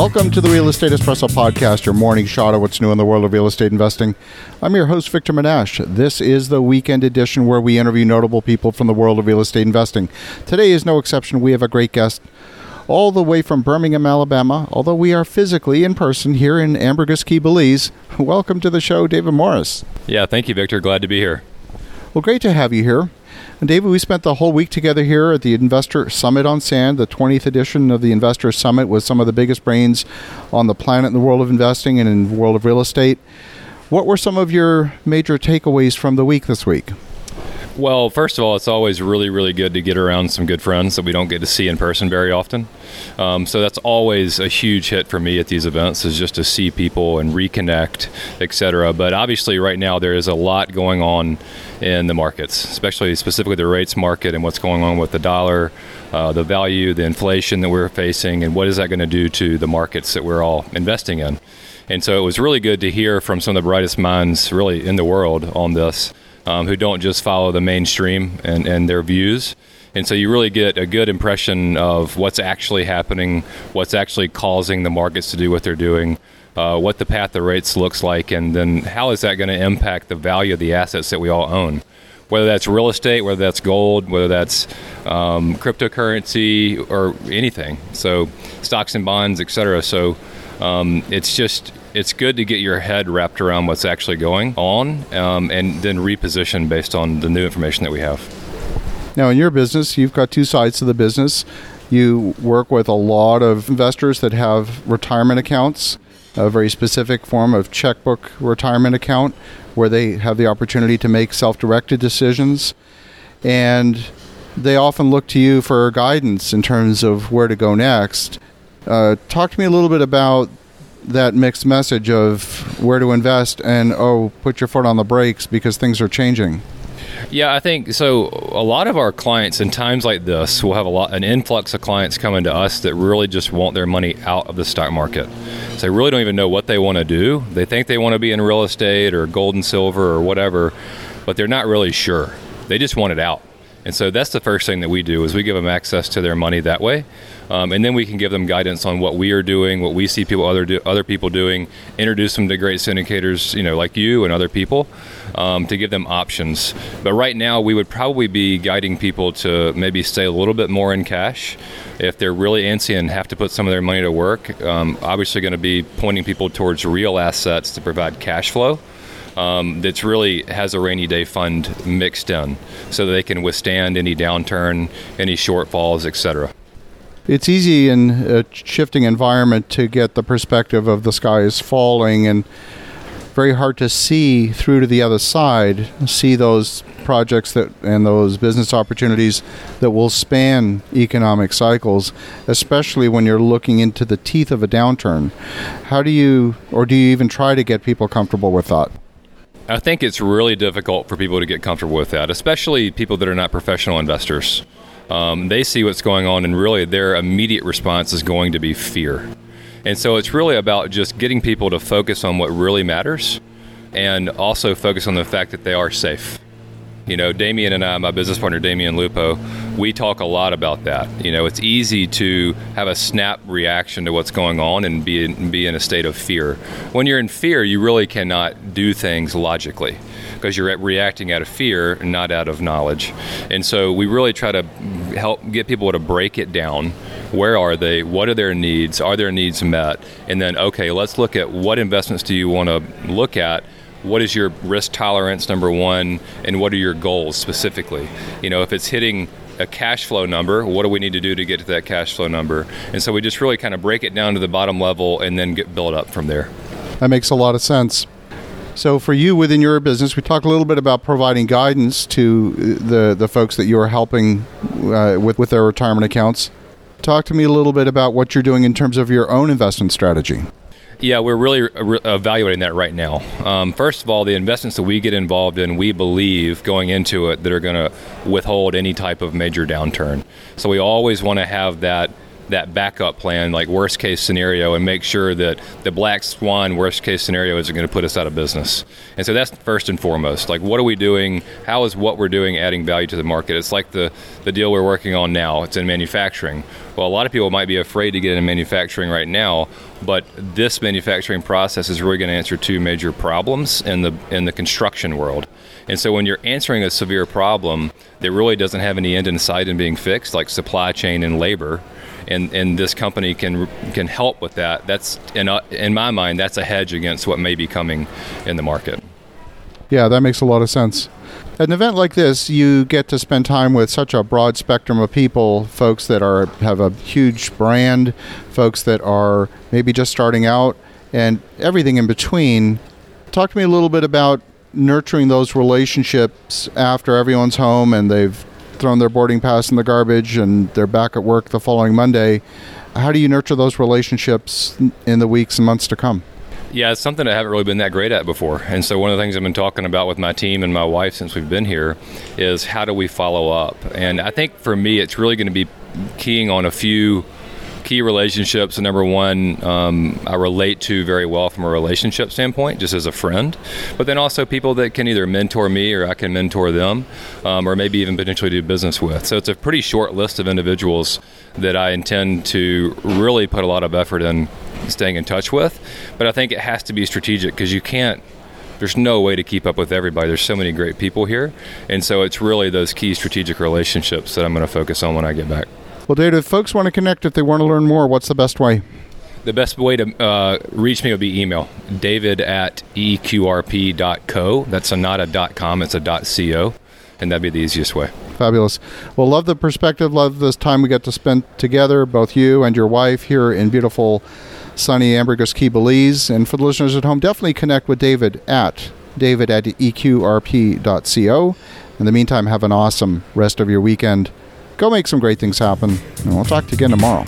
Welcome to the Real Estate Espresso Podcast, your morning shot of what's new in the world of real estate investing. I'm your host, Victor Menasce. This is the weekend edition where we interview notable people from the world of real estate investing. Today is no exception. We have a great guest all the way from Birmingham, Alabama, although we are physically in person here in Ambergris Caye, Belize. Welcome to the show, David Morris. Yeah, thank you, Victor. Glad to be here. Well, great to have you here. And David, we spent the whole week together here at the Investor Summit on Sand, the 20th edition of the Investor Summit with some of the biggest brains on the planet in the world of investing and in the world of real estate. What were some of your major takeaways from the week this week? Well, first of all, it's always really, really good to get around some good friends that we don't get to see in person very often. Um, so that's always a huge hit for me at these events is just to see people and reconnect, etc. But obviously, right now there is a lot going on in the markets, especially specifically the rates market and what's going on with the dollar, uh, the value, the inflation that we're facing, and what is that going to do to the markets that we're all investing in. And so it was really good to hear from some of the brightest minds, really, in the world on this um, who don't just follow the mainstream and, and their views. And so you really get a good impression of what's actually happening, what's actually causing the markets to do what they're doing, uh, what the path of rates looks like, and then how is that going to impact the value of the assets that we all own. Whether that's real estate, whether that's gold, whether that's um, cryptocurrency, or anything. So, stocks and bonds, et cetera. So, um, it's just it's good to get your head wrapped around what's actually going on um, and then reposition based on the new information that we have. Now, in your business, you've got two sides to the business. You work with a lot of investors that have retirement accounts, a very specific form of checkbook retirement account where they have the opportunity to make self directed decisions. And they often look to you for guidance in terms of where to go next. Uh, talk to me a little bit about that mixed message of where to invest and oh, put your foot on the brakes because things are changing. Yeah, I think so. A lot of our clients in times like this will have a lot an influx of clients coming to us that really just want their money out of the stock market. So they really don't even know what they want to do. They think they want to be in real estate or gold and silver or whatever, but they're not really sure. They just want it out. And so that's the first thing that we do is we give them access to their money that way. Um, and then we can give them guidance on what we are doing, what we see people other do, other people doing, introduce them to great syndicators, you know, like you and other people, um, to give them options. But right now, we would probably be guiding people to maybe stay a little bit more in cash. If they're really antsy and have to put some of their money to work, um, obviously going to be pointing people towards real assets to provide cash flow. Um, that's really has a rainy day fund mixed in so they can withstand any downturn, any shortfalls, etc it's easy in a shifting environment to get the perspective of the sky is falling and very hard to see through to the other side, see those projects that and those business opportunities that will span economic cycles, especially when you're looking into the teeth of a downturn. How do you or do you even try to get people comfortable with that? I think it's really difficult for people to get comfortable with that, especially people that are not professional investors. Um, they see what's going on, and really their immediate response is going to be fear. And so it's really about just getting people to focus on what really matters and also focus on the fact that they are safe. You know, Damion and I, my business partner Damion Lupo, we talk a lot about that. You know, it's easy to have a snap reaction to what's going on and be in, be in a state of fear. When you're in fear, you really cannot do things logically because you're reacting out of fear, not out of knowledge. And so we really try to help get people to break it down. Where are they? What are their needs? Are their needs met? And then, okay, let's look at what investments do you want to look at what is your risk tolerance number one and what are your goals specifically you know if it's hitting a cash flow number what do we need to do to get to that cash flow number and so we just really kind of break it down to the bottom level and then get build up from there that makes a lot of sense so, for you within your business, we talked a little bit about providing guidance to the the folks that you are helping uh, with with their retirement accounts. Talk to me a little bit about what you're doing in terms of your own investment strategy. Yeah, we're really re- evaluating that right now. Um, first of all, the investments that we get involved in, we believe going into it that are going to withhold any type of major downturn. So we always want to have that that backup plan, like worst case scenario, and make sure that the black swan worst case scenario isn't going to put us out of business. And so that's first and foremost. Like, what are we doing? How is what we're doing adding value to the market? It's like the, the deal we're working on now, it's in manufacturing. Well, a lot of people might be afraid to get into manufacturing right now, but this manufacturing process is really going to answer two major problems in the in the construction world. And so when you're answering a severe problem that really doesn't have any end in sight in being fixed, like supply chain and labor, and, and this company can can help with that. That's in, uh, in my mind, that's a hedge against what may be coming in the market. Yeah, that makes a lot of sense. At an event like this, you get to spend time with such a broad spectrum of people, folks that are have a huge brand, folks that are maybe just starting out, and everything in between. Talk to me a little bit about nurturing those relationships after everyone's home and they've thrown their boarding pass in the garbage and they're back at work the following Monday. How do you nurture those relationships in the weeks and months to come? Yeah, it's something I haven't really been that great at before. And so, one of the things I've been talking about with my team and my wife since we've been here is how do we follow up? And I think for me, it's really going to be keying on a few key relationships. Number one, um, I relate to very well from a relationship standpoint, just as a friend. But then also people that can either mentor me or I can mentor them, um, or maybe even potentially do business with. So it's a pretty short list of individuals that I intend to really put a lot of effort in staying in touch with. But I think it has to be strategic because you can't there's no way to keep up with everybody. There's so many great people here. And so it's really those key strategic relationships that I'm going to focus on when I get back. Well, David, if folks want to connect, if they want to learn more, what's the best way? The best way to uh, reach me would be email david at eqrp.co. That's a not a .com, it's a .co, and that'd be the easiest way. Fabulous. Well, love the perspective, love this time we get to spend together, both you and your wife here in beautiful, sunny Ambergris Caye, Belize. And for the listeners at home, definitely connect with David at david at eqrp.co. In the meantime, have an awesome rest of your weekend. Go make some great things happen, and we'll talk to you again tomorrow.